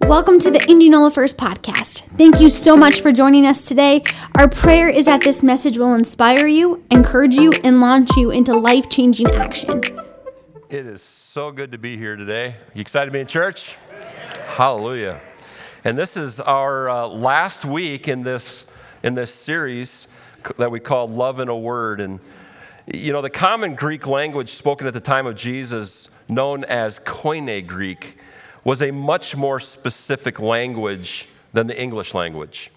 Welcome to the Indianola First podcast. Thank you so much for joining us today. Our prayer is that this message will inspire you, encourage you, and launch you into life changing action. It is so good to be here today. You excited to be in church? Hallelujah. And this is our uh, last week in this, in this series that we call Love in a Word. And, you know, the common Greek language spoken at the time of Jesus, known as Koine Greek, was a much more specific language than the English language.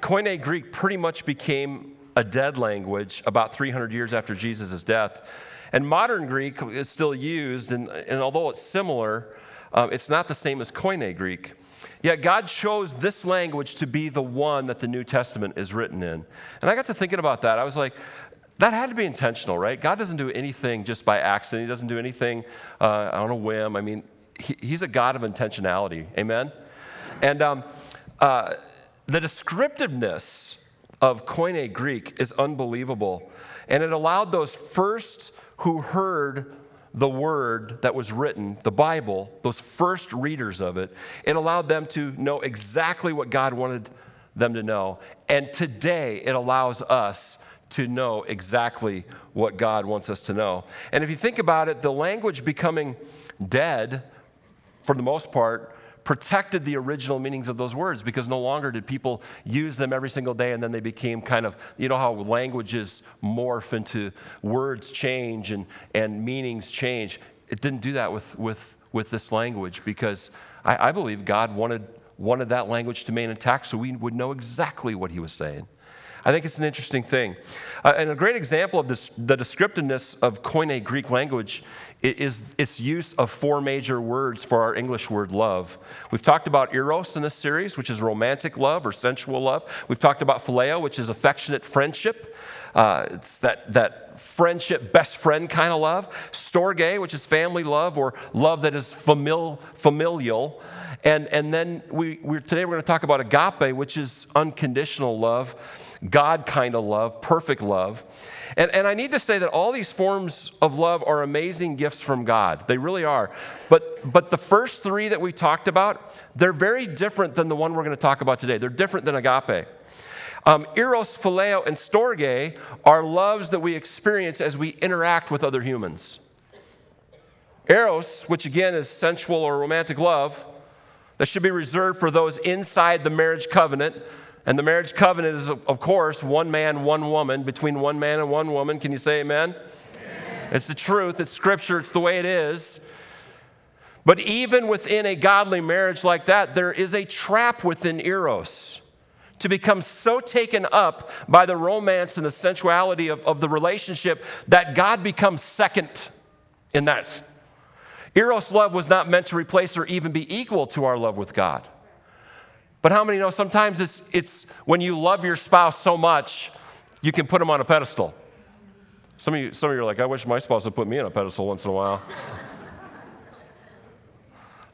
Koine Greek pretty much became a dead language about 300 years after Jesus' death. And modern Greek is still used, and, and although it's similar, um, it's not the same as Koine Greek. Yet God chose this language to be the one that the New Testament is written in. And I got to thinking about that. I was like, that had to be intentional, right? God doesn't do anything just by accident. He doesn't do anything uh, on a whim. I mean, he, he's a God of intentionality. Amen? And um, uh, the descriptiveness of Koine Greek is unbelievable. And it allowed those first who heard the word that was written, the Bible, those first readers of it, it allowed them to know exactly what God wanted them to know. And today it allows us to know exactly what God wants us to know. And if you think about it, the language becoming dead for the most part, protected the original meanings of those words because no longer did people use them every single day and then they became kind of, you know, how languages morph into words change and, and meanings change. It didn't do that with, with, with this language because I, I believe God wanted, wanted that language to remain intact so we would know exactly what he was saying. I think it's an interesting thing. Uh, and a great example of this, the descriptiveness of Koine Greek language is its use of four major words for our English word love. We've talked about eros in this series, which is romantic love or sensual love. We've talked about phileo, which is affectionate friendship. Uh, it's that, that friendship, best friend kind of love. Storge, which is family love or love that is famil, familial. And, and then we, we today we're going to talk about agape, which is unconditional love, God kind of love, perfect love. And, and I need to say that all these forms of love are amazing gifts from God. They really are. But, but the first three that we talked about, they're very different than the one we're going to talk about today. They're different than agape. Um, eros, phileo, and storge are loves that we experience as we interact with other humans. Eros, which again is sensual or romantic love, that should be reserved for those inside the marriage covenant and the marriage covenant is, of course, one man, one woman, between one man and one woman. Can you say amen? amen? It's the truth, it's scripture, it's the way it is. But even within a godly marriage like that, there is a trap within Eros to become so taken up by the romance and the sensuality of, of the relationship that God becomes second in that. Eros love was not meant to replace or even be equal to our love with God. But how many know sometimes it's, it's when you love your spouse so much, you can put them on a pedestal. Some of you, some of you are like, I wish my spouse would put me on a pedestal once in a while.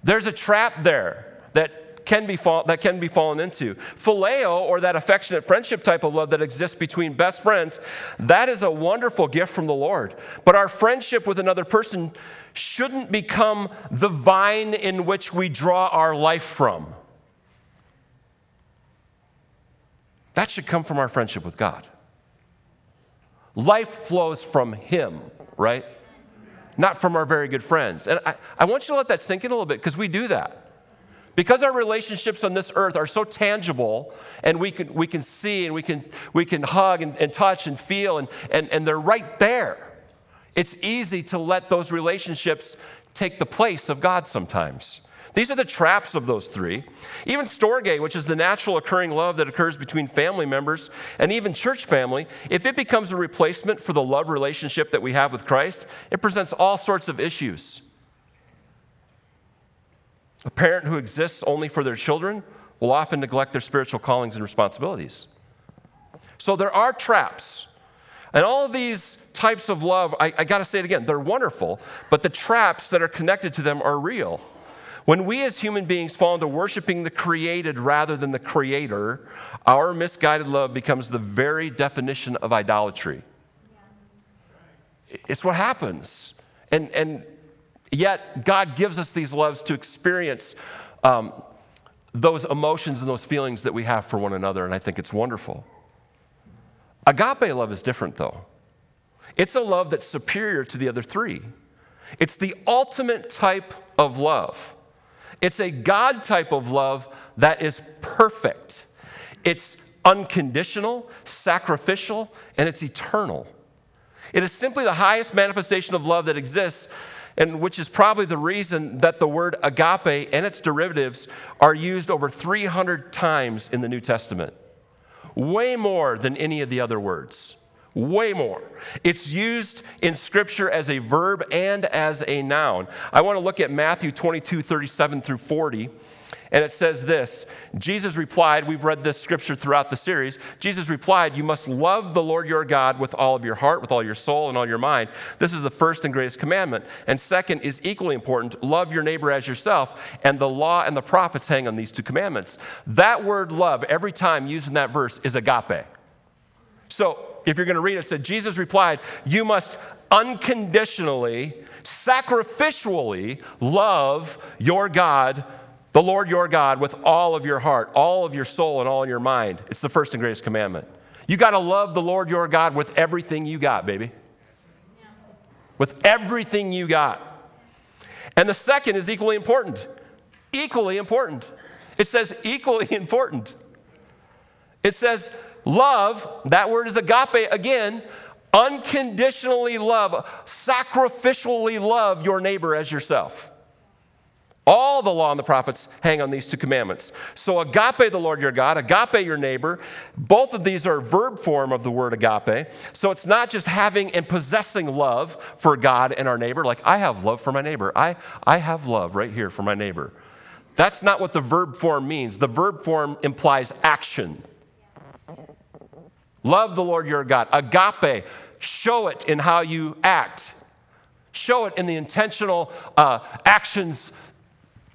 There's a trap there that can be fall, that can be fallen into. Phileo, or that affectionate friendship type of love that exists between best friends, that is a wonderful gift from the Lord. But our friendship with another person shouldn't become the vine in which we draw our life from. That should come from our friendship with God. Life flows from Him, right? Not from our very good friends. And I, I want you to let that sink in a little bit because we do that. Because our relationships on this earth are so tangible and we can, we can see and we can, we can hug and, and touch and feel and, and, and they're right there, it's easy to let those relationships take the place of God sometimes. These are the traps of those three. Even storge, which is the natural occurring love that occurs between family members and even church family, if it becomes a replacement for the love relationship that we have with Christ, it presents all sorts of issues. A parent who exists only for their children will often neglect their spiritual callings and responsibilities. So there are traps. And all of these types of love, I, I got to say it again, they're wonderful, but the traps that are connected to them are real. When we as human beings fall into worshiping the created rather than the creator, our misguided love becomes the very definition of idolatry. It's what happens. And, and yet, God gives us these loves to experience um, those emotions and those feelings that we have for one another, and I think it's wonderful. Agape love is different, though. It's a love that's superior to the other three. It's the ultimate type of love. It's a God type of love that is perfect. It's unconditional, sacrificial, and it's eternal. It is simply the highest manifestation of love that exists, and which is probably the reason that the word agape and its derivatives are used over 300 times in the New Testament. Way more than any of the other words. Way more. It's used in Scripture as a verb and as a noun. I want to look at Matthew 22, 37 through 40. And it says this Jesus replied, we've read this scripture throughout the series. Jesus replied, You must love the Lord your God with all of your heart, with all your soul, and all your mind. This is the first and greatest commandment. And second is equally important love your neighbor as yourself. And the law and the prophets hang on these two commandments. That word love, every time used in that verse, is agape. So if you're going to read it, it said, Jesus replied, You must unconditionally, sacrificially love your God, the Lord your God, with all of your heart, all of your soul, and all of your mind. It's the first and greatest commandment. You got to love the Lord your God with everything you got, baby. With everything you got. And the second is equally important. Equally important. It says equally important. It says, Love, that word is agape again, unconditionally love, sacrificially love your neighbor as yourself. All the law and the prophets hang on these two commandments. So, agape the Lord your God, agape your neighbor, both of these are verb form of the word agape. So, it's not just having and possessing love for God and our neighbor, like I have love for my neighbor. I, I have love right here for my neighbor. That's not what the verb form means. The verb form implies action. Love the Lord your God. Agape, show it in how you act. Show it in the intentional uh, actions,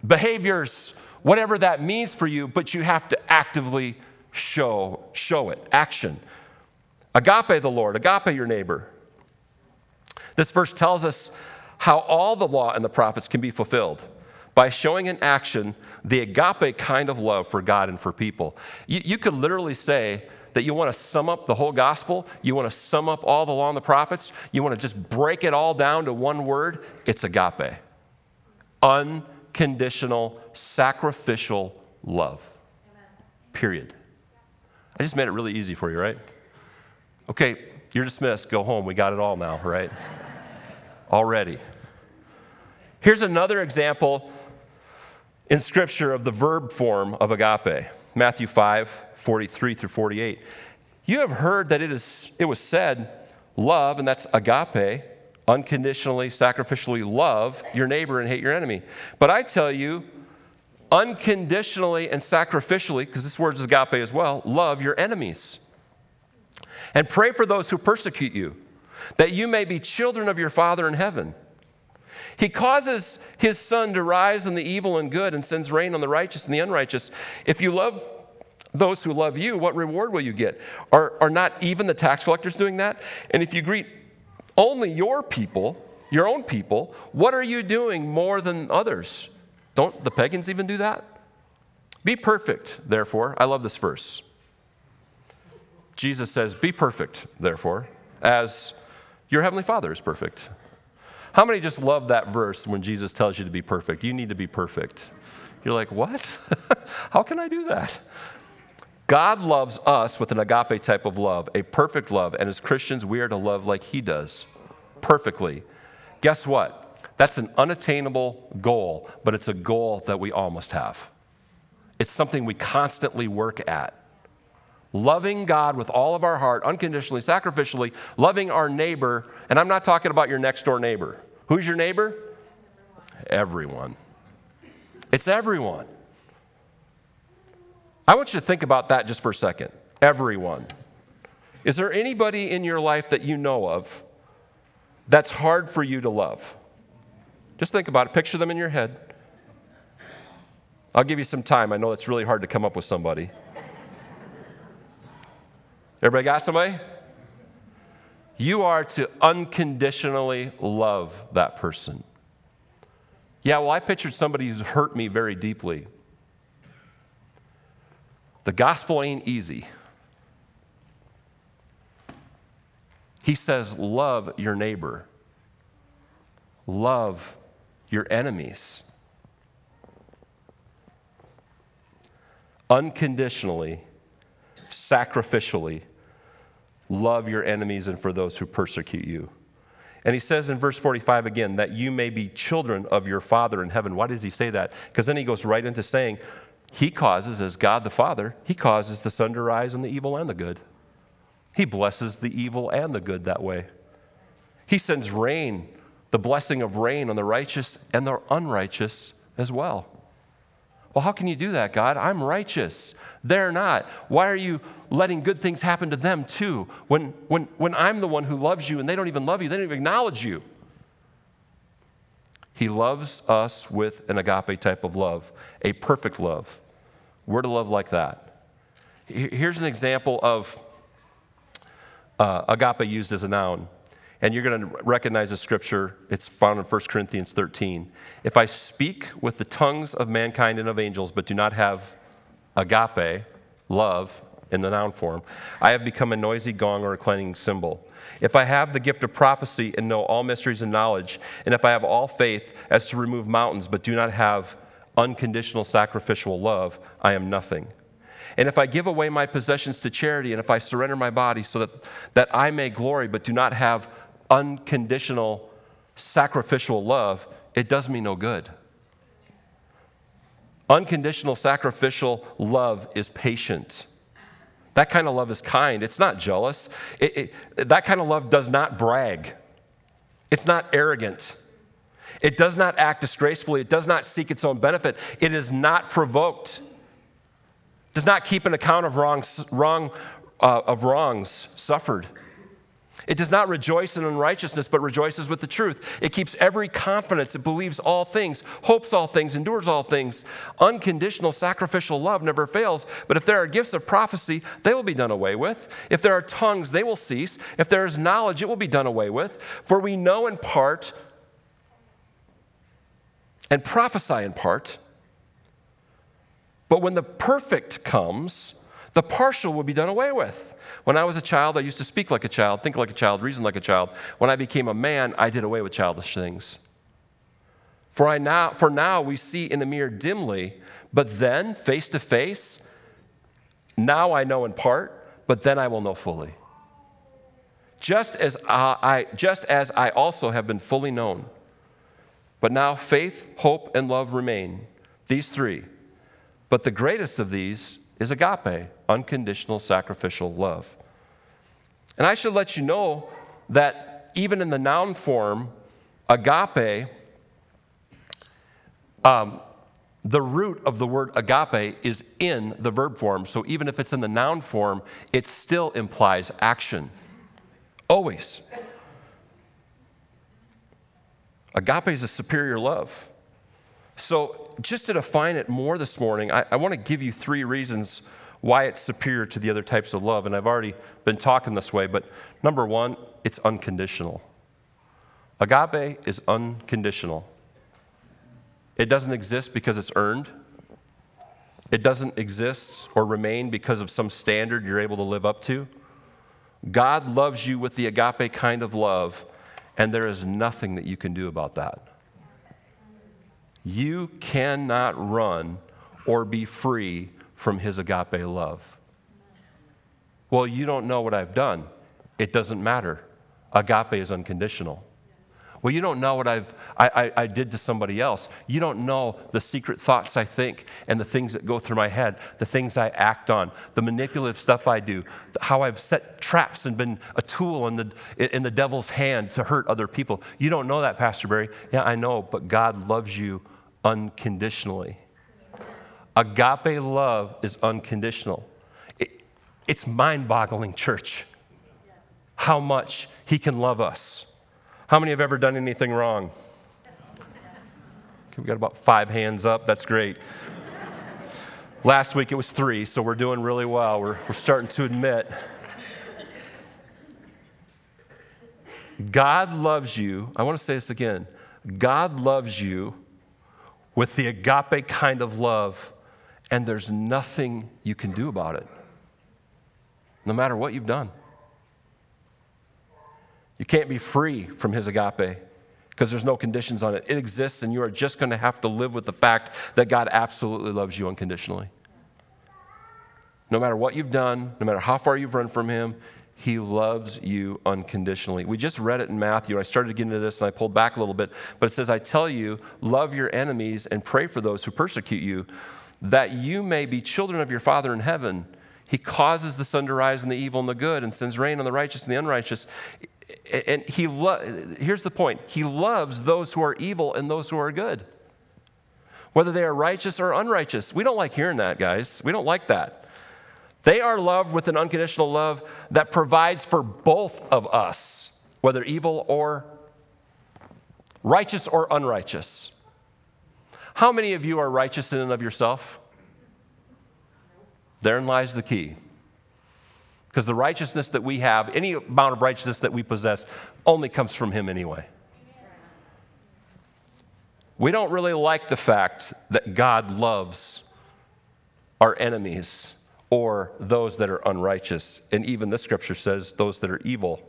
behaviors, whatever that means for you, but you have to actively show, show it, action. Agape the Lord, agape your neighbor. This verse tells us how all the law and the prophets can be fulfilled by showing in action the agape kind of love for God and for people. You, you could literally say, that you want to sum up the whole gospel, you want to sum up all the law and the prophets, you want to just break it all down to one word, it's agape. Unconditional, sacrificial love. Period. I just made it really easy for you, right? Okay, you're dismissed. Go home. We got it all now, right? Already. Here's another example in Scripture of the verb form of agape Matthew 5 43 through 48. You have heard that it, is, it was said, love, and that's agape, unconditionally, sacrificially love your neighbor and hate your enemy. But I tell you, unconditionally and sacrificially, because this word is agape as well, love your enemies. And pray for those who persecute you, that you may be children of your Father in heaven. He causes his sun to rise on the evil and good and sends rain on the righteous and the unrighteous. If you love those who love you, what reward will you get? Are, are not even the tax collectors doing that? And if you greet only your people, your own people, what are you doing more than others? Don't the pagans even do that? Be perfect, therefore. I love this verse. Jesus says, Be perfect, therefore, as your heavenly Father is perfect. How many just love that verse when Jesus tells you to be perfect? You need to be perfect. You're like, What? How can I do that? God loves us with an agape type of love, a perfect love. And as Christians, we are to love like He does, perfectly. Guess what? That's an unattainable goal, but it's a goal that we all must have. It's something we constantly work at. Loving God with all of our heart, unconditionally, sacrificially, loving our neighbor. And I'm not talking about your next door neighbor. Who's your neighbor? Everyone. It's everyone. I want you to think about that just for a second. Everyone. Is there anybody in your life that you know of that's hard for you to love? Just think about it. Picture them in your head. I'll give you some time. I know it's really hard to come up with somebody. Everybody got somebody? You are to unconditionally love that person. Yeah, well, I pictured somebody who's hurt me very deeply. The gospel ain't easy. He says, Love your neighbor, love your enemies. Unconditionally, sacrificially, love your enemies and for those who persecute you. And he says in verse 45 again, that you may be children of your Father in heaven. Why does he say that? Because then he goes right into saying, He causes, as God the Father, He causes the sun to rise on the evil and the good. He blesses the evil and the good that way. He sends rain, the blessing of rain on the righteous and the unrighteous as well. Well, how can you do that, God? I'm righteous. They're not. Why are you letting good things happen to them too when, when, when I'm the one who loves you and they don't even love you? They don't even acknowledge you. He loves us with an agape type of love, a perfect love. We're to love like that. Here's an example of uh, agape used as a noun. And you're going to recognize the scripture. It's found in 1 Corinthians 13. If I speak with the tongues of mankind and of angels, but do not have agape, love, in the noun form, I have become a noisy gong or a clanging cymbal. If I have the gift of prophecy and know all mysteries and knowledge, and if I have all faith as to remove mountains, but do not have unconditional sacrificial love, I am nothing. And if I give away my possessions to charity, and if I surrender my body so that, that I may glory, but do not have unconditional sacrificial love, it does me no good. Unconditional sacrificial love is patient. That kind of love is kind. It's not jealous. It, it, that kind of love does not brag. It's not arrogant. It does not act disgracefully. It does not seek its own benefit. It is not provoked. Does not keep an account of wrongs, wrong, uh, of wrongs suffered. It does not rejoice in unrighteousness, but rejoices with the truth. It keeps every confidence. It believes all things, hopes all things, endures all things. Unconditional sacrificial love never fails. But if there are gifts of prophecy, they will be done away with. If there are tongues, they will cease. If there is knowledge, it will be done away with. For we know in part and prophesy in part. But when the perfect comes, the partial will be done away with. When I was a child, I used to speak like a child, think like a child, reason like a child. When I became a man, I did away with childish things. For, I now, for now we see in a mirror dimly, but then face to face, now I know in part, but then I will know fully. Just as I, just as I also have been fully known. But now faith, hope, and love remain, these three. But the greatest of these is agape, unconditional sacrificial love. And I should let you know that even in the noun form, agape, um, the root of the word agape is in the verb form. So even if it's in the noun form, it still implies action. Always. Agape is a superior love. So, just to define it more this morning, I, I want to give you three reasons why it's superior to the other types of love. And I've already been talking this way, but number one, it's unconditional. Agape is unconditional. It doesn't exist because it's earned. It doesn't exist or remain because of some standard you're able to live up to. God loves you with the agape kind of love, and there is nothing that you can do about that. You cannot run or be free from his agape love. Well, you don't know what I've done. It doesn't matter. Agape is unconditional. Well, you don't know what I've, I, I, I, did to somebody else. You don't know the secret thoughts I think and the things that go through my head, the things I act on, the manipulative stuff I do, how I've set traps and been a tool in the, in the devil's hand to hurt other people. You don't know that, Pastor Barry. Yeah, I know, but God loves you unconditionally. Agape love is unconditional. It, it's mind boggling, church, how much He can love us. How many have ever done anything wrong? Okay, we got about five hands up. That's great. Last week it was three, so we're doing really well. We're, we're starting to admit. God loves you. I want to say this again. God loves you with the agape kind of love and there's nothing you can do about it, no matter what you've done. You can't be free from his agape because there's no conditions on it. It exists, and you are just going to have to live with the fact that God absolutely loves you unconditionally. No matter what you've done, no matter how far you've run from him, he loves you unconditionally. We just read it in Matthew. I started to get into this and I pulled back a little bit, but it says, I tell you, love your enemies and pray for those who persecute you, that you may be children of your Father in heaven. He causes the sun to rise on the evil and the good and sends rain on the righteous and the unrighteous. And he lo- here's the point He loves those who are evil and those who are good, whether they are righteous or unrighteous. We don't like hearing that, guys. We don't like that. They are loved with an unconditional love that provides for both of us, whether evil or righteous or unrighteous. How many of you are righteous in and of yourself? Therein lies the key. Because the righteousness that we have, any amount of righteousness that we possess, only comes from Him anyway. We don't really like the fact that God loves our enemies or those that are unrighteous. And even the scripture says those that are evil.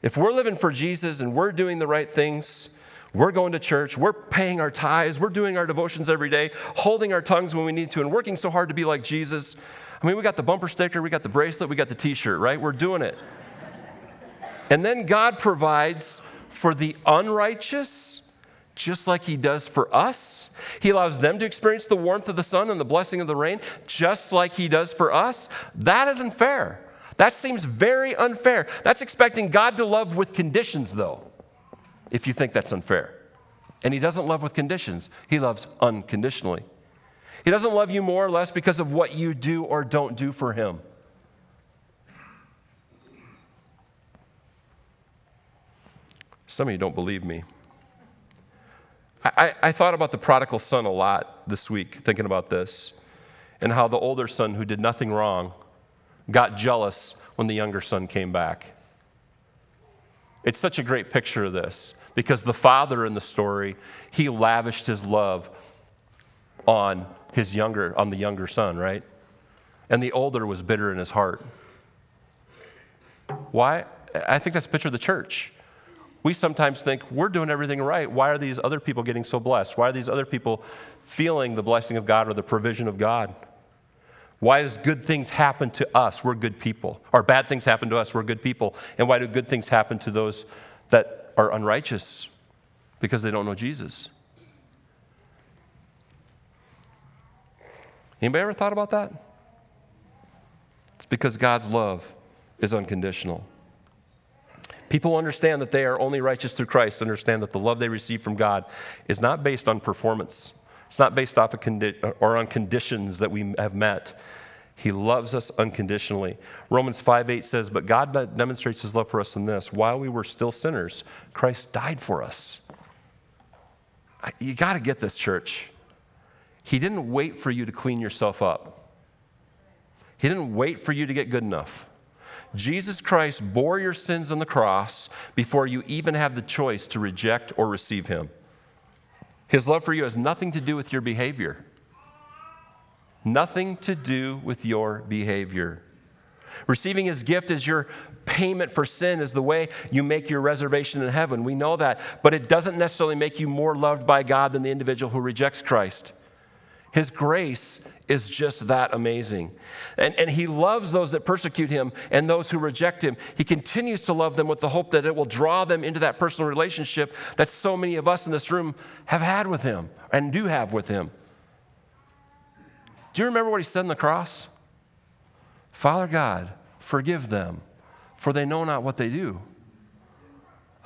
If we're living for Jesus and we're doing the right things, we're going to church, we're paying our tithes, we're doing our devotions every day, holding our tongues when we need to, and working so hard to be like Jesus. I mean, we got the bumper sticker, we got the bracelet, we got the t shirt, right? We're doing it. And then God provides for the unrighteous, just like He does for us. He allows them to experience the warmth of the sun and the blessing of the rain, just like He does for us. That isn't fair. That seems very unfair. That's expecting God to love with conditions, though, if you think that's unfair. And He doesn't love with conditions, He loves unconditionally. He doesn't love you more or less because of what you do or don't do for Him. Some of you don't believe me. I, I, thought about the prodigal son a lot this week, thinking about this, and how the older son, who did nothing wrong, got jealous when the younger son came back. It's such a great picture of this because the father in the story, he lavished his love on his younger, on the younger son, right? And the older was bitter in his heart. Why? I think that's a picture of the church we sometimes think we're doing everything right. Why are these other people getting so blessed? Why are these other people feeling the blessing of God or the provision of God? Why does good things happen to us? We're good people. Or bad things happen to us? We're good people. And why do good things happen to those that are unrighteous? Because they don't know Jesus. Anybody ever thought about that? It's because God's love is unconditional. People understand that they are only righteous through Christ, understand that the love they receive from God is not based on performance. It's not based off of condi- or on conditions that we have met. He loves us unconditionally. Romans 5 8 says, But God demonstrates his love for us in this while we were still sinners, Christ died for us. You got to get this, church. He didn't wait for you to clean yourself up, He didn't wait for you to get good enough. Jesus Christ bore your sins on the cross before you even have the choice to reject or receive him. His love for you has nothing to do with your behavior. Nothing to do with your behavior. Receiving his gift as your payment for sin is the way you make your reservation in heaven. We know that. But it doesn't necessarily make you more loved by God than the individual who rejects Christ. His grace is just that amazing. And, and he loves those that persecute him and those who reject him. He continues to love them with the hope that it will draw them into that personal relationship that so many of us in this room have had with him and do have with him. Do you remember what he said on the cross? Father God, forgive them, for they know not what they do.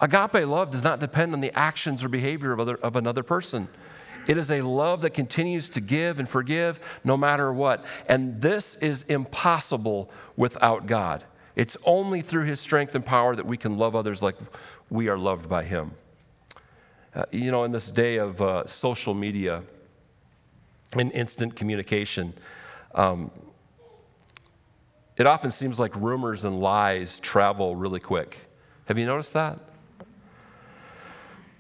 Agape love does not depend on the actions or behavior of, other, of another person. It is a love that continues to give and forgive no matter what. And this is impossible without God. It's only through His strength and power that we can love others like we are loved by Him. Uh, you know, in this day of uh, social media and instant communication, um, it often seems like rumors and lies travel really quick. Have you noticed that?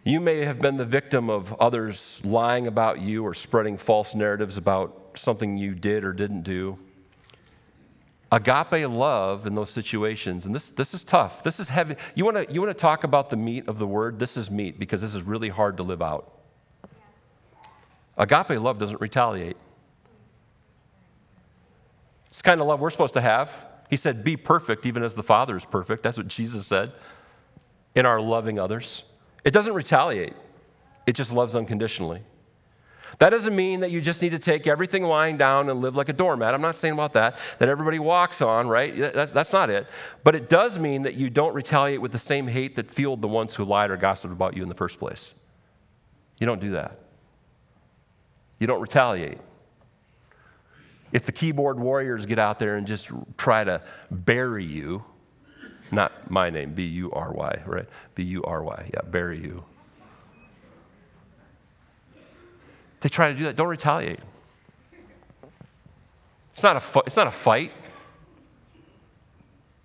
You may have been the victim of others lying about you or spreading false narratives about something you did or didn't do. Agape love in those situations, and this, this is tough. This is heavy. You want to you wanna talk about the meat of the word? This is meat because this is really hard to live out. Agape love doesn't retaliate. It's the kind of love we're supposed to have. He said, Be perfect, even as the Father is perfect. That's what Jesus said in our loving others. It doesn't retaliate, it just loves unconditionally. That doesn't mean that you just need to take everything lying down and live like a doormat. I'm not saying about that, that everybody walks on, right? That's, that's not it. But it does mean that you don't retaliate with the same hate that fueled the ones who lied or gossiped about you in the first place. You don't do that. You don't retaliate. If the keyboard warriors get out there and just try to bury you, not my name, B U R Y, right? B U R Y, yeah, bury you. They try to do that, don't retaliate. It's not a, fu- it's not a fight.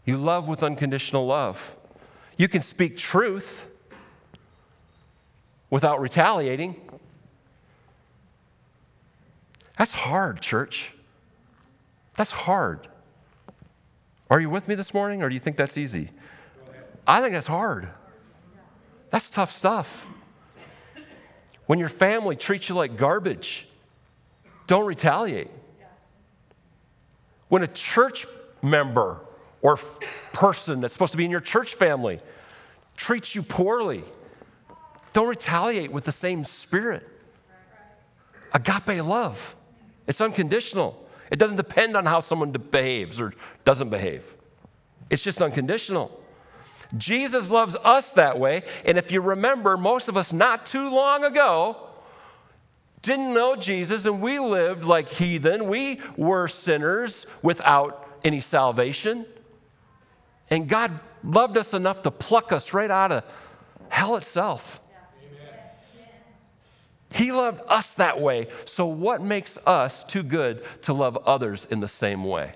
You love with unconditional love. You can speak truth without retaliating. That's hard, church. That's hard. Are you with me this morning, or do you think that's easy? I think that's hard. That's tough stuff. When your family treats you like garbage, don't retaliate. When a church member or f- person that's supposed to be in your church family treats you poorly, don't retaliate with the same spirit. Agape love, it's unconditional. It doesn't depend on how someone behaves or doesn't behave, it's just unconditional. Jesus loves us that way. And if you remember, most of us not too long ago didn't know Jesus and we lived like heathen. We were sinners without any salvation. And God loved us enough to pluck us right out of hell itself. He loved us that way. So, what makes us too good to love others in the same way?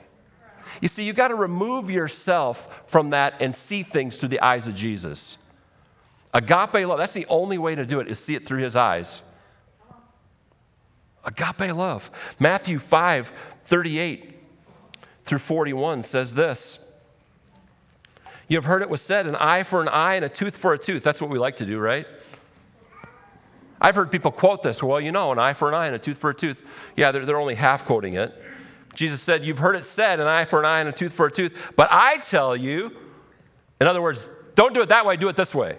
You see, you got to remove yourself from that and see things through the eyes of Jesus. Agape love, that's the only way to do it, is see it through his eyes. Agape love. Matthew 5 38 through 41 says this. You have heard it was said, an eye for an eye and a tooth for a tooth. That's what we like to do, right? I've heard people quote this. Well, you know, an eye for an eye and a tooth for a tooth. Yeah, they're, they're only half quoting it. Jesus said, You've heard it said, an eye for an eye and a tooth for a tooth. But I tell you, in other words, don't do it that way, do it this way.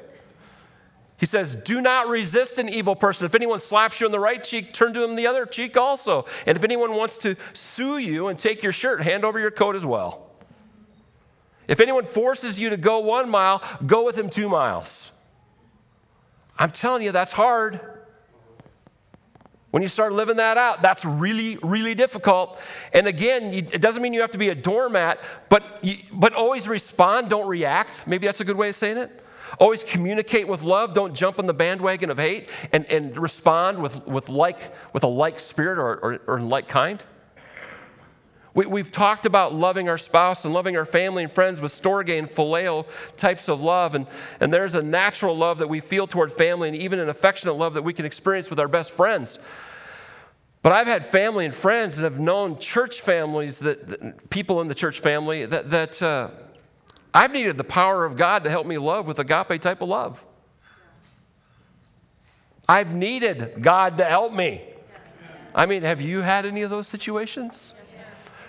He says, Do not resist an evil person. If anyone slaps you on the right cheek, turn to him the other cheek also. And if anyone wants to sue you and take your shirt, hand over your coat as well. If anyone forces you to go one mile, go with him two miles. I'm telling you, that's hard. When you start living that out, that's really, really difficult. And again, it doesn't mean you have to be a doormat, but, you, but always respond, don't react. Maybe that's a good way of saying it. Always communicate with love. Don't jump on the bandwagon of hate and, and respond with, with, like, with a like spirit or, or, or like kind. We, have talked about loving our spouse and loving our family and friends with storge and phileo types of love. And, and there's a natural love that we feel toward family and even an affectionate love that we can experience with our best friends. But I've had family and friends that have known church families, that, that people in the church family, that, that uh, I've needed the power of God to help me love with agape type of love. I've needed God to help me. I mean, have you had any of those situations?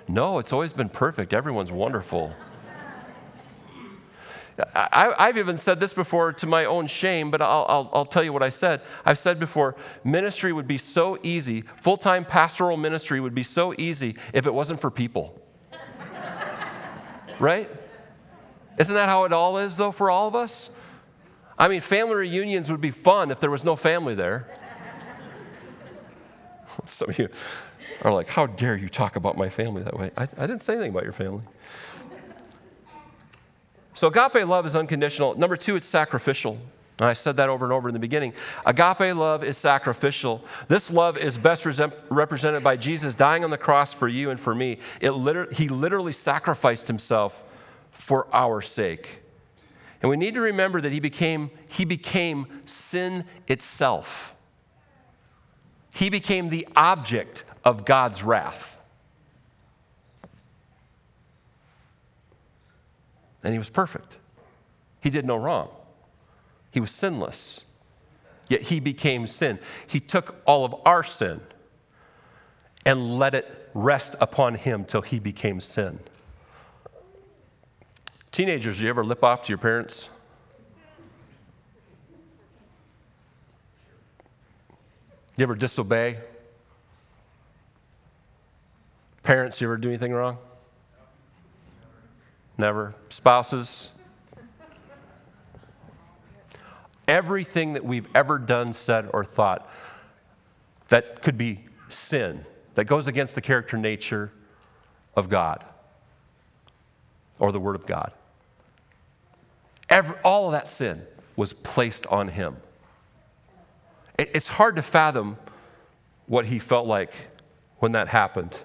No, it's always been perfect. Everyone's wonderful. I, have even said this before to my own shame, but I'll, I'll, I'll, tell you what I said. I've said before ministry would be so easy, full time pastoral ministry would be so easy if it wasn't for people. right? Isn't that how it all is, though, for all of us? I mean, family reunions would be fun if there was no family there. Some of you are like, How dare you talk about my family that way? I, I didn't say anything about your family. So, agape love is unconditional. Number two, it's sacrificial. And I said that over and over in the beginning. Agape love is sacrificial. This love is best represented by Jesus dying on the cross for you and for me. It liter- he literally sacrificed himself for our sake. And we need to remember that he became, he became sin itself. He became the object of God's wrath. And he was perfect. He did no wrong. He was sinless. Yet he became sin. He took all of our sin and let it rest upon him till he became sin. Teenagers, do you ever lip off to your parents? You ever disobey? Parents, you ever do anything wrong? Never. Spouses? Everything that we've ever done, said, or thought that could be sin, that goes against the character nature of God or the Word of God. Every, all of that sin was placed on him. It, it's hard to fathom what he felt like when that happened.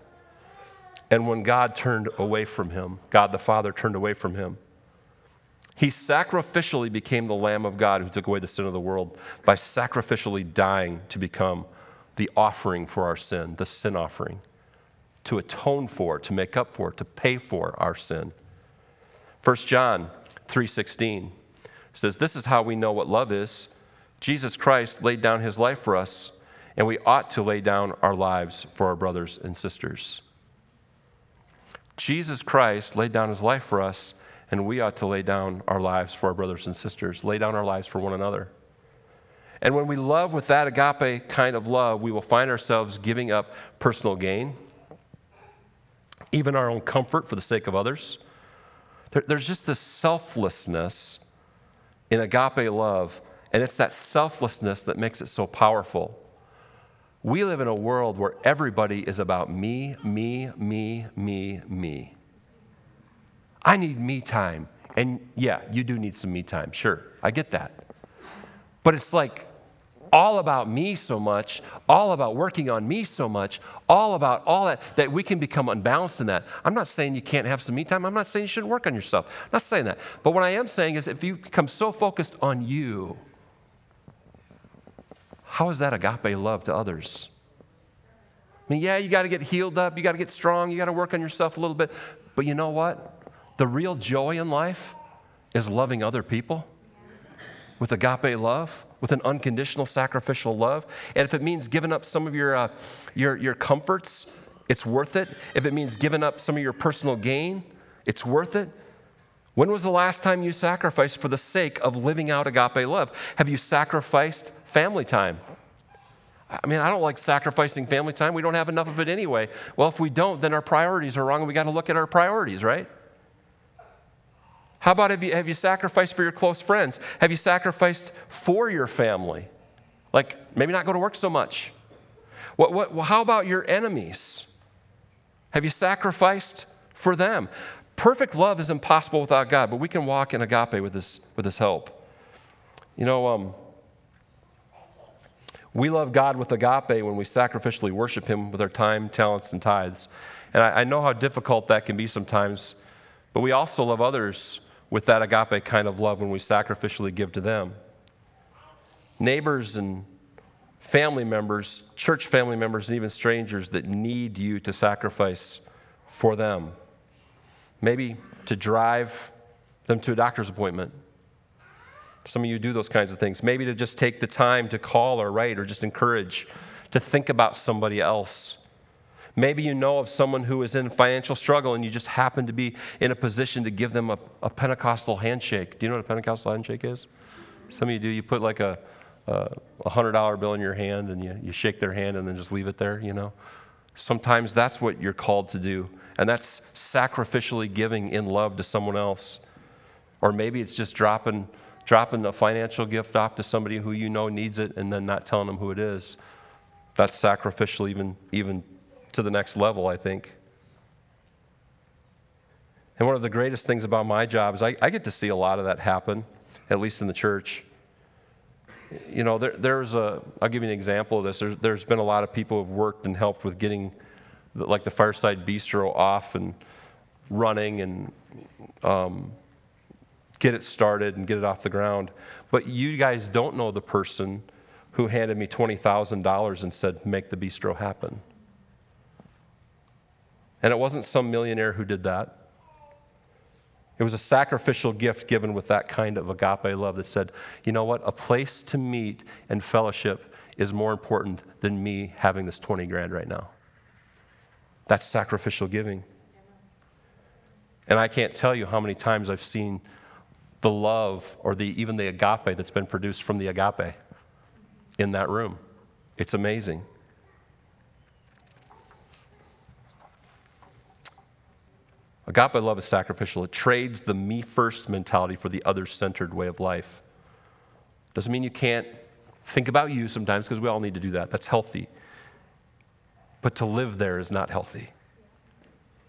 And when God turned away from him, God the Father turned away from him. He sacrificially became the Lamb of God who took away the sin of the world by sacrificially dying to become the offering for our sin, the sin offering, to atone for, to make up for, to pay for our sin. 1 John 3:16 says this is how we know what love is. Jesus Christ laid down his life for us, and we ought to lay down our lives for our brothers and sisters. Jesus Christ laid down his life for us, and we ought to lay down our lives for our brothers and sisters, lay down our lives for one another. And when we love with that agape kind of love, we will find ourselves giving up personal gain, even our own comfort for the sake of others. There, there's just this selflessness in agape love, and it's that selflessness that makes it so powerful. We live in a world where everybody is about me, me, me, me, me. I need me time. And yeah, you do need some me time. Sure, I get that. But it's like all about me so much, all about working on me so much, all about all that, that we can become unbalanced in that. I'm not saying you can't have some me time. I'm not saying you shouldn't work on yourself. I'm not saying that. But what I am saying is if you become so focused on you, how is that agape love to others? I mean, yeah, you got to get healed up, you got to get strong, you got to work on yourself a little bit. But you know what? The real joy in life is loving other people with agape love with an unconditional sacrificial love. And if it means giving up some of your, uh, your, your comforts, it's worth it. If it means giving up some of your personal gain, it's worth it. When was the last time you sacrificed for the sake of living out agape love? Have you sacrificed family time? I mean, I don't like sacrificing family time. We don't have enough of it anyway. Well, if we don't, then our priorities are wrong and we got to look at our priorities, right? How about have you, have you sacrificed for your close friends? Have you sacrificed for your family? Like maybe not go to work so much. What, what, well, how about your enemies? Have you sacrificed for them? Perfect love is impossible without God, but we can walk in agape with His, with his help. You know, um, we love God with agape when we sacrificially worship Him with our time, talents, and tithes. And I, I know how difficult that can be sometimes, but we also love others with that agape kind of love when we sacrificially give to them. Neighbors and family members, church family members, and even strangers that need you to sacrifice for them. Maybe to drive them to a doctor's appointment. Some of you do those kinds of things. Maybe to just take the time to call or write or just encourage, to think about somebody else Maybe you know of someone who is in financial struggle and you just happen to be in a position to give them a, a Pentecostal handshake. Do you know what a Pentecostal handshake is? Some of you do. You put like a, a $100 bill in your hand and you, you shake their hand and then just leave it there, you know? Sometimes that's what you're called to do. And that's sacrificially giving in love to someone else. Or maybe it's just dropping, dropping a financial gift off to somebody who you know needs it and then not telling them who it is. That's sacrificial, even, even to the next level, I think. And one of the greatest things about my job is I, I get to see a lot of that happen, at least in the church. You know, there, there's a, I'll give you an example of this. There's, there's been a lot of people who have worked and helped with getting, like, the Fireside Bistro off and running and um, get it started and get it off the ground. But you guys don't know the person who handed me $20,000 and said, make the bistro happen. And it wasn't some millionaire who did that. It was a sacrificial gift given with that kind of agape love that said, you know what, a place to meet and fellowship is more important than me having this 20 grand right now. That's sacrificial giving. And I can't tell you how many times I've seen the love or the, even the agape that's been produced from the agape in that room. It's amazing. Agape love is sacrificial. It trades the me first mentality for the other centered way of life. Doesn't mean you can't think about you sometimes, because we all need to do that. That's healthy. But to live there is not healthy.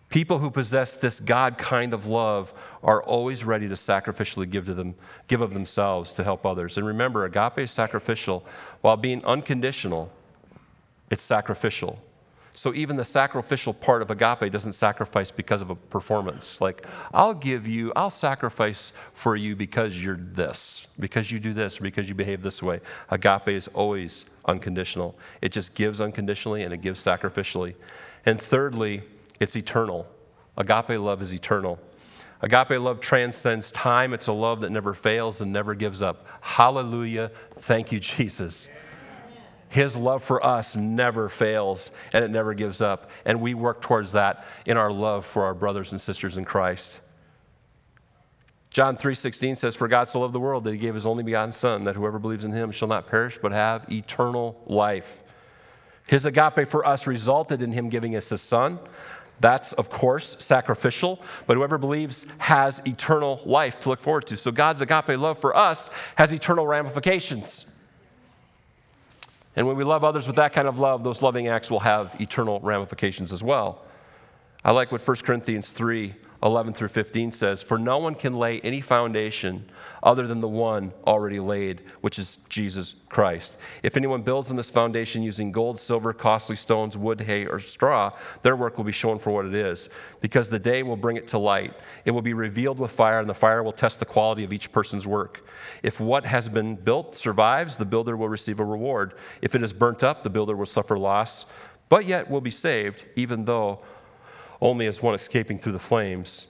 People who possess this God kind of love are always ready to sacrificially give to them, give of themselves to help others. And remember, agape is sacrificial. While being unconditional, it's sacrificial. So even the sacrificial part of agape doesn't sacrifice because of a performance. Like, I'll give you, I'll sacrifice for you because you're this, because you do this, because you behave this way. Agape is always unconditional. It just gives unconditionally and it gives sacrificially. And thirdly, it's eternal. Agape love is eternal. Agape love transcends time. It's a love that never fails and never gives up. Hallelujah. Thank you, Jesus. His love for us never fails and it never gives up. And we work towards that in our love for our brothers and sisters in Christ. John 3:16 says for God so loved the world that he gave his only begotten son that whoever believes in him shall not perish but have eternal life. His agape for us resulted in him giving us his son. That's, of course, sacrificial, but whoever believes has eternal life to look forward to. So God's agape love for us has eternal ramifications. And when we love others with that kind of love, those loving acts will have eternal ramifications as well. I like what 1 Corinthians 3 11 through 15 says, For no one can lay any foundation other than the one already laid, which is Jesus Christ. If anyone builds on this foundation using gold, silver, costly stones, wood, hay, or straw, their work will be shown for what it is, because the day will bring it to light. It will be revealed with fire, and the fire will test the quality of each person's work. If what has been built survives, the builder will receive a reward. If it is burnt up, the builder will suffer loss, but yet will be saved, even though only as one escaping through the flames.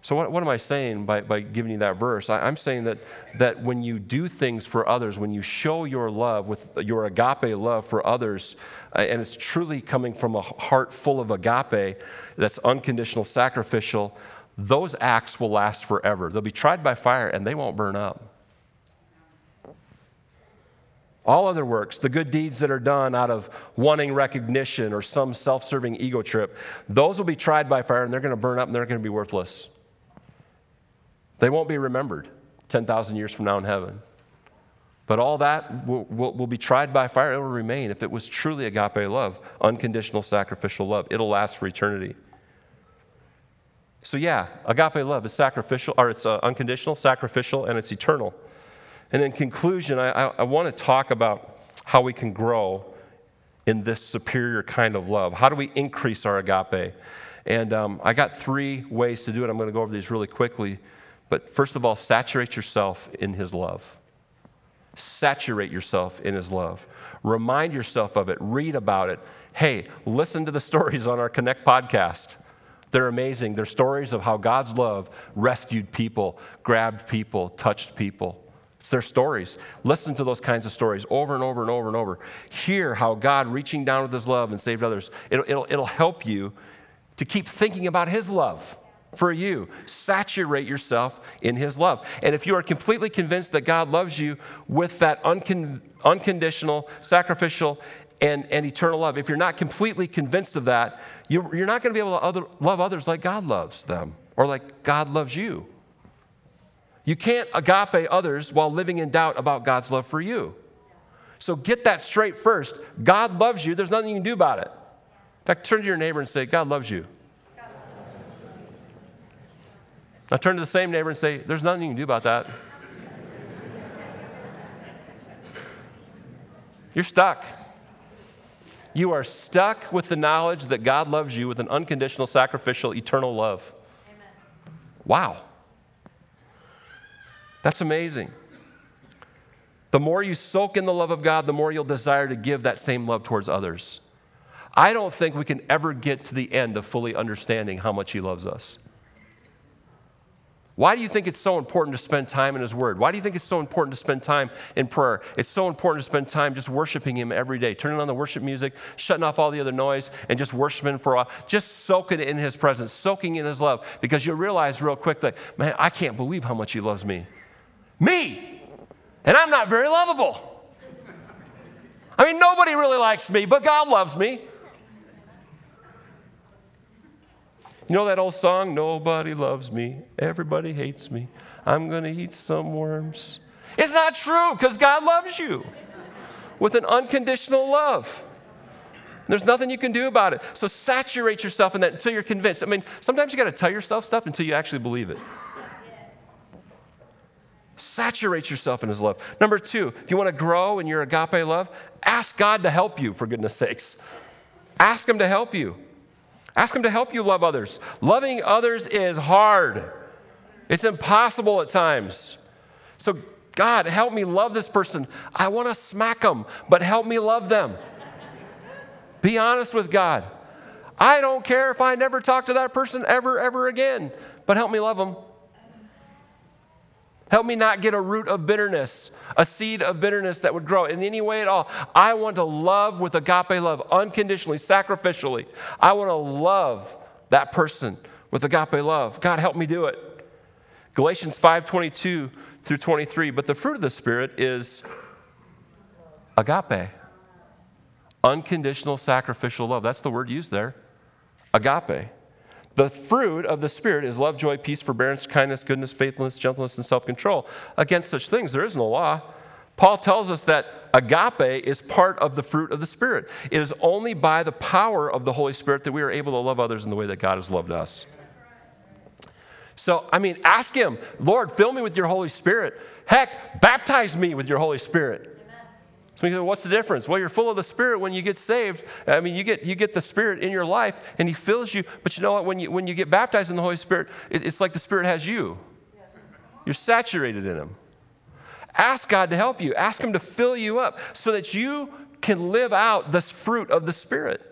So, what, what am I saying by, by giving you that verse? I, I'm saying that, that when you do things for others, when you show your love with your agape love for others, uh, and it's truly coming from a heart full of agape that's unconditional, sacrificial, those acts will last forever. They'll be tried by fire and they won't burn up. All other works, the good deeds that are done out of wanting recognition or some self serving ego trip, those will be tried by fire and they're going to burn up and they're going to be worthless. They won't be remembered 10,000 years from now in heaven. But all that will, will, will, be tried by fire. It will remain if it was truly agape love, unconditional sacrificial love. It'll last for eternity. So, yeah, agape love is sacrificial, or it's uh, unconditional, sacrificial, and it's eternal. And in conclusion, I, I, I want to talk about how we can grow in this superior kind of love. How do we increase our agape? And um, I got three ways to do it. I'm going to go over these really quickly. But first of all, saturate yourself in His love. Saturate yourself in His love. Remind yourself of it. Read about it. Hey, listen to the stories on our Connect podcast. They're amazing. They're stories of how God's love rescued people, grabbed people, touched people. It's their stories. Listen to those kinds of stories over and over and over and over. Hear how God reaching down with his love and saved others. It'll, it'll, it'll help you to keep thinking about his love for you. Saturate yourself in his love. And if you are completely convinced that God loves you with that uncon- unconditional, sacrificial, and, and eternal love, if you're not completely convinced of that, you, you're not going to be able to other, love others like God loves them or like God loves you. You can't agape others while living in doubt about God's love for you. So get that straight first. God loves you. There's nothing you can do about it. In fact, turn to your neighbor and say, God loves you. Now turn to the same neighbor and say, There's nothing you can do about that. You're stuck. You are stuck with the knowledge that God loves you with an unconditional, sacrificial, eternal love. Amen. Wow. That's amazing. The more you soak in the love of God, the more you'll desire to give that same love towards others. I don't think we can ever get to the end of fully understanding how much He loves us. Why do you think it's so important to spend time in His Word? Why do you think it's so important to spend time in prayer? It's so important to spend time just worshiping Him every day, turning on the worship music, shutting off all the other noise, and just worshiping for a while, just soaking in His presence, soaking in His love, because you realize real quick that, man, I can't believe how much He loves me. Me! And I'm not very lovable. I mean, nobody really likes me, but God loves me. You know that old song, Nobody Loves Me, Everybody Hates Me, I'm Gonna Eat Some Worms? It's not true because God loves you with an unconditional love. There's nothing you can do about it. So saturate yourself in that until you're convinced. I mean, sometimes you got to tell yourself stuff until you actually believe it. Saturate yourself in His love. Number two, if you want to grow in your agape love, ask God to help you, for goodness sakes. Ask Him to help you. Ask Him to help you love others. Loving others is hard, it's impossible at times. So, God, help me love this person. I want to smack them, but help me love them. Be honest with God. I don't care if I never talk to that person ever, ever again, but help me love them. Help me not get a root of bitterness, a seed of bitterness that would grow in any way at all. I want to love with agape love, unconditionally, sacrificially. I want to love that person with agape love. God, help me do it. Galatians 5:22 through 23. But the fruit of the Spirit is agape, unconditional, sacrificial love. That's the word used there. Agape. The fruit of the Spirit is love, joy, peace, forbearance, kindness, goodness, faithfulness, gentleness, and self control. Against such things, there is no law. Paul tells us that agape is part of the fruit of the Spirit. It is only by the power of the Holy Spirit that we are able to love others in the way that God has loved us. So, I mean, ask Him, Lord, fill me with your Holy Spirit. Heck, baptize me with your Holy Spirit. So you say, what's the difference? Well, you're full of the Spirit when you get saved. I mean, you get, you get the Spirit in your life and He fills you. But you know what? When you, when you get baptized in the Holy Spirit, it, it's like the Spirit has you. You're saturated in Him. Ask God to help you. Ask Him to fill you up so that you can live out this fruit of the Spirit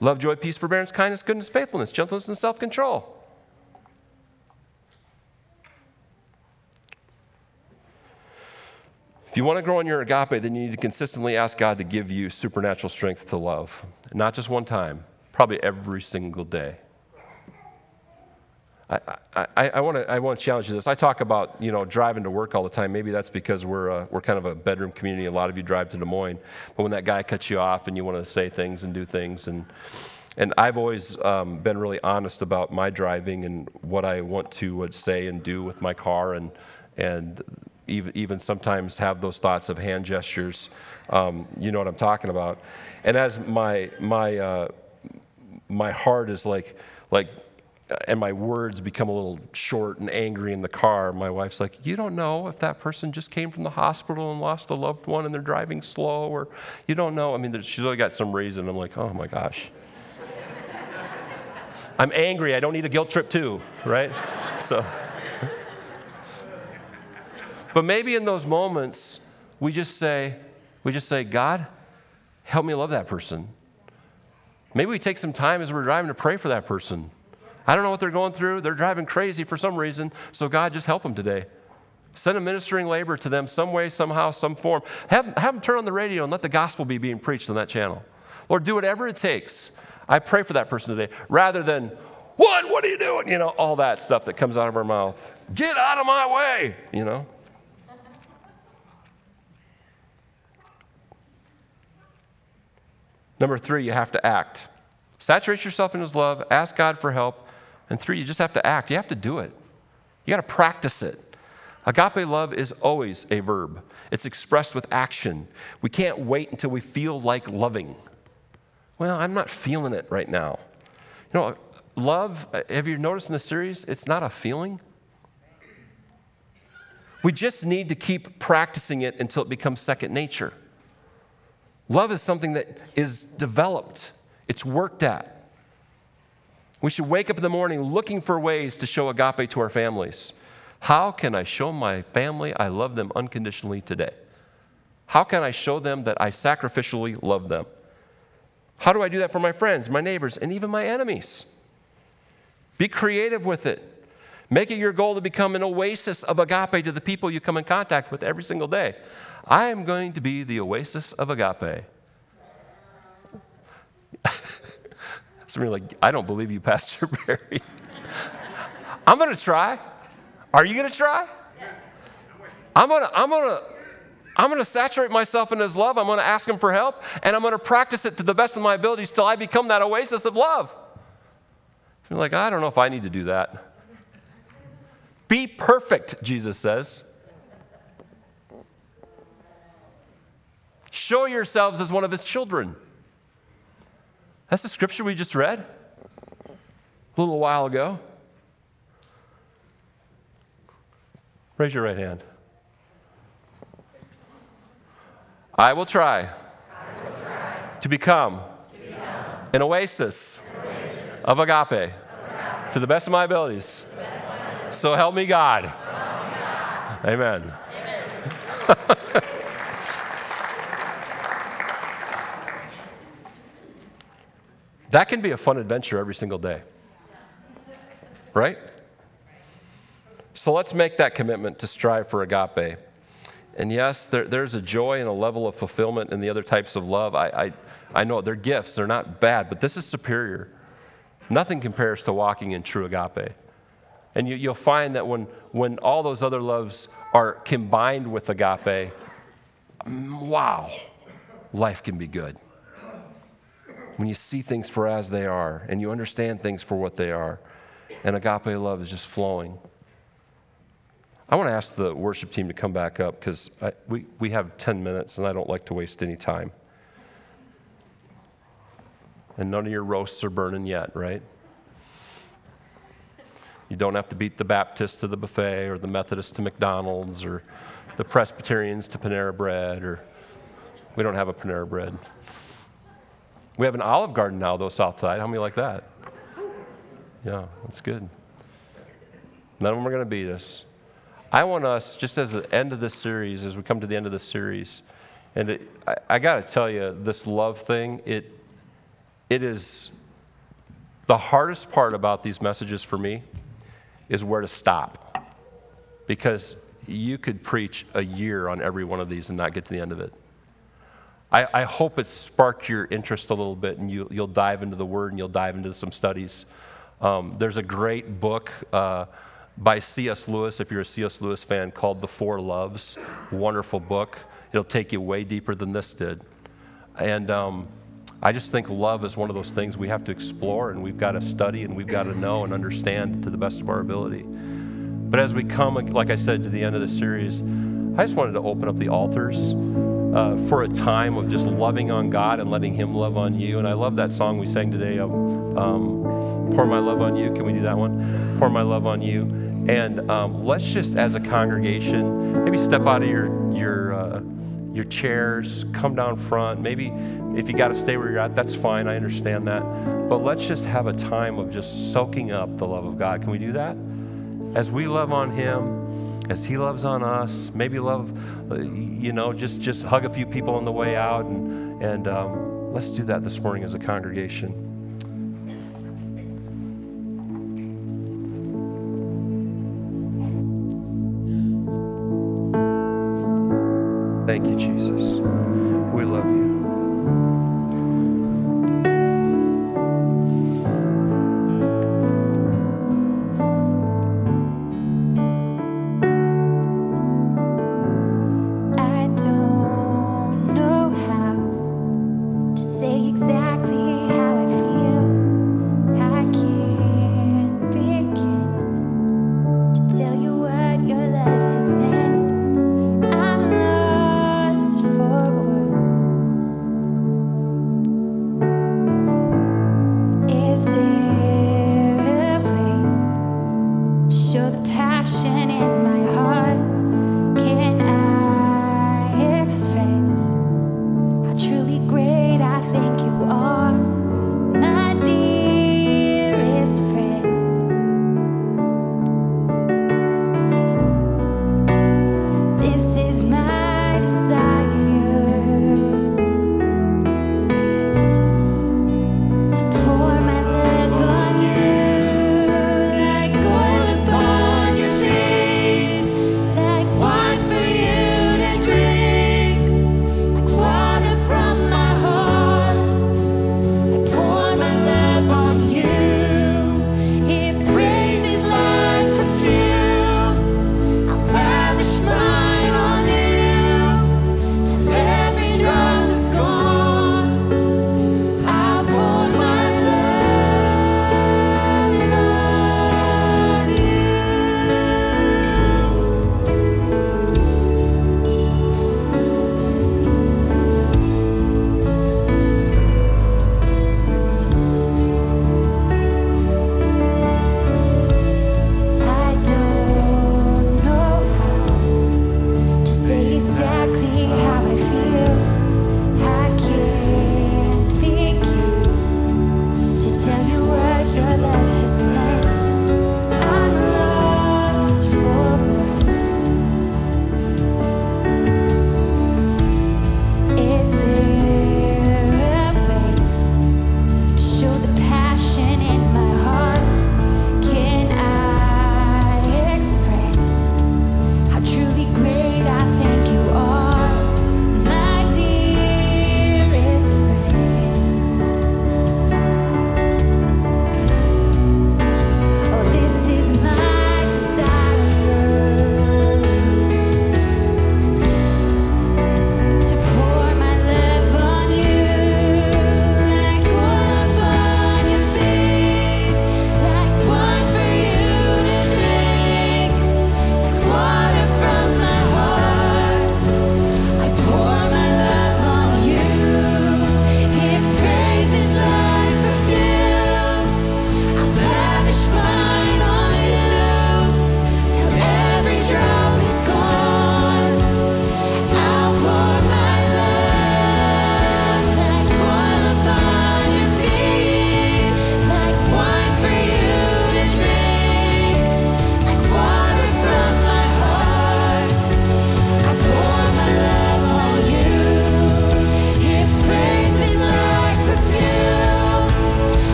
love, joy, peace, forbearance, kindness, goodness, faithfulness, gentleness, and self control. If you want to grow in your agape, then you need to consistently ask God to give you supernatural strength to love. Not just one time, probably every single day. I, I, I, want to, I want to challenge you this. I talk about, you know, driving to work all the time. Maybe that's because we're, uh, we're kind of a bedroom community. A lot of you drive to Des Moines. But when that guy cuts you off and you want to say things and do things, and, and I've always um, been really honest about my driving and what I want to uh, say and do with my car. And, and even, even sometimes have those thoughts of hand gestures. Um, you know what I'm talking about. And as my, my, uh, my heart is like, like, and my words become a little short and angry in the car, my wife's like, You don't know if that person just came from the hospital and lost a loved one and they're driving slow, or you don't know. I mean, she's only got some reason. I'm like, Oh my gosh. I'm angry. I don't need a guilt trip, too, right? So. But maybe in those moments, we just say, we just say, God, help me love that person. Maybe we take some time as we're driving to pray for that person. I don't know what they're going through. They're driving crazy for some reason. So, God, just help them today. Send a ministering labor to them some way, somehow, some form. Have, have them turn on the radio and let the gospel be being preached on that channel. Lord, do whatever it takes. I pray for that person today rather than, what? What are you doing? You know, all that stuff that comes out of our mouth. Get out of my way, you know. Number three, you have to act. Saturate yourself in His love, ask God for help. And three, you just have to act. You have to do it. You got to practice it. Agape love is always a verb, it's expressed with action. We can't wait until we feel like loving. Well, I'm not feeling it right now. You know, love, have you noticed in the series, it's not a feeling. We just need to keep practicing it until it becomes second nature. Love is something that is developed, it's worked at. We should wake up in the morning looking for ways to show agape to our families. How can I show my family I love them unconditionally today? How can I show them that I sacrificially love them? How do I do that for my friends, my neighbors, and even my enemies? Be creative with it. Make it your goal to become an oasis of agape to the people you come in contact with every single day. I am going to be the oasis of agape. Somebody like, I don't believe you, Pastor Barry. I'm going to try. Are you going to try? I'm going to, I'm going to, I'm going to saturate myself in His love. I'm going to ask Him for help, and I'm going to practice it to the best of my abilities till I become that oasis of love. You're like, I don't know if I need to do that. Be perfect, Jesus says. Show yourselves as one of His children. That's the scripture we just read a little while ago. Raise your right hand. I will try, I will try to, become to become an oasis, an oasis of, agape, agape to the best of my abilities. Of my abilities. So help me God. Help me God. Amen. Amen. that can be a fun adventure every single day. Right? So let's make that commitment to strive for agape. And yes, there, there's a joy and a level of fulfillment in the other types of love. I, I, I know they're gifts, they're not bad, but this is superior. Nothing compares to walking in true agape. And you, will find that when, when all those other loves are combined with agape, mm, wow, life can be good. When you see things for as they are and you understand things for what they are, and agape love is just flowing. I want to ask the worship team to come back up because we, we have 10 minutes and I don't like to waste any time. And none of your roasts are burning yet, right? You don't have to beat the Baptist to the buffet or the Methodist to McDonald's or the Presbyterians to Panera Bread or we don't have a Panera Bread. We have an Olive Garden now, though, Southside. How many like that? Yeah, that's good. None of them are going to beat us. I want us, just as the end of this series, as we come to the end of this series, and it, I, I got to tell you, this love thing, it, it is the hardest part about these messages for me is where to stop. Because you could preach a year on every one of these and not get to the end of it. I, I hope it sparked your interest a little bit and you, will dive into the Word and you'll dive into some studies. Um, there's a great book. Uh, by C.S. Lewis, if you're a C.S. Lewis fan, called The Four Loves. Wonderful book. It'll take you way deeper than this did. And um, I just think love is one of those things we have to explore and we've got to study and we've got to know and understand to the best of our ability. But as we come, like I said, to the end of the series, I just wanted to open up the altars uh, for a time of just loving on God and letting Him love on you. And I love that song we sang today, um, um, Pour My Love on You. Can we do that one? Pour My Love on You. And um, let's just, as a congregation, maybe step out of your, your, uh, your chairs, come down front. Maybe if you got to stay where you're at, that's fine. I understand that. But let's just have a time of just soaking up the love of God. Can we do that? As we love on Him, as he loves on us maybe love uh, you know just just hug a few people on the way out and and um, let's do that this morning as a congregation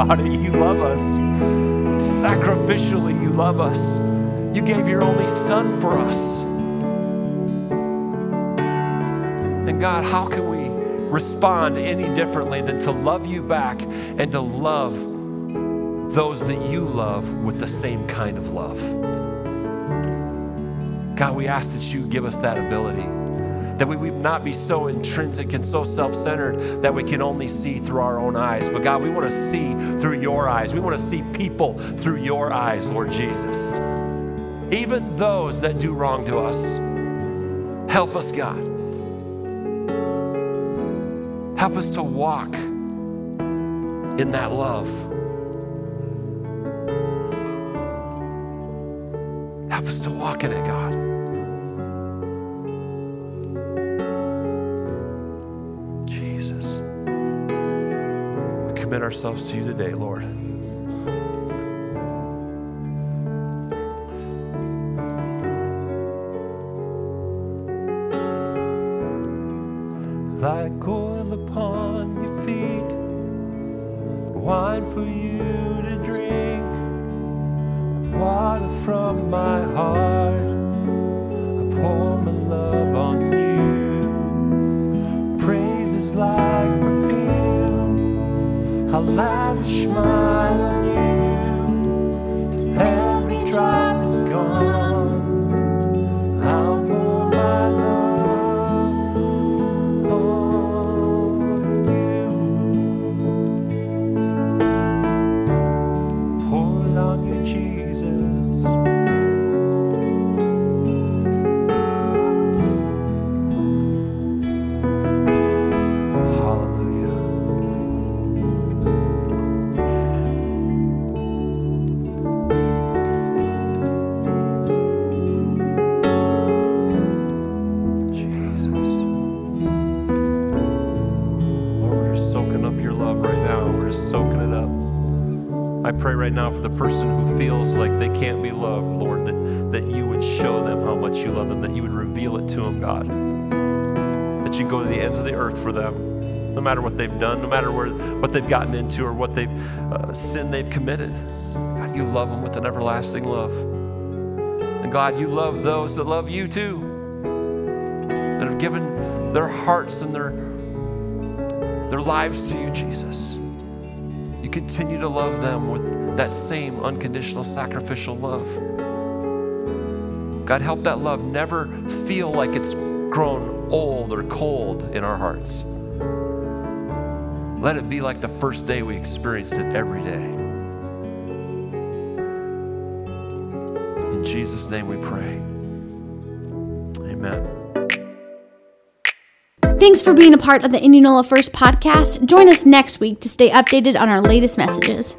about it. You love us. Sacrificially, you love us. You gave your only son for us. And God, how can we respond any differently than to love you back and to love those that you love with the same kind of love? God, we ask that you give us that ability. That we would not be so intrinsic and so self centered that we can only see through our own eyes. But God, we want to see through your eyes. We want to see people through your eyes, Lord Jesus. Even those that do wrong to us. Help us, God. Help us to walk in that love. Help us to walk in it, God. Ourselves to you today, Lord. Right now for the person who feels like they can't be loved, Lord, that, that you would show them how much you love them, that you would reveal it to them, God. That you go to the ends of the earth for them, no matter what they've done, no matter where, what they've gotten into or what they've uh, sin they've committed. God, you love them with an everlasting love. And God, you love those that love you too, that have given their hearts and their, their lives to you, Jesus. You continue to love them with that same unconditional sacrificial love. God, help that love never feel like it's grown old or cold in our hearts. Let it be like the first day we experienced it every day. In Jesus' name we pray. Amen. Thanks for being a part of the Indianola First podcast. Join us next week to stay updated on our latest messages.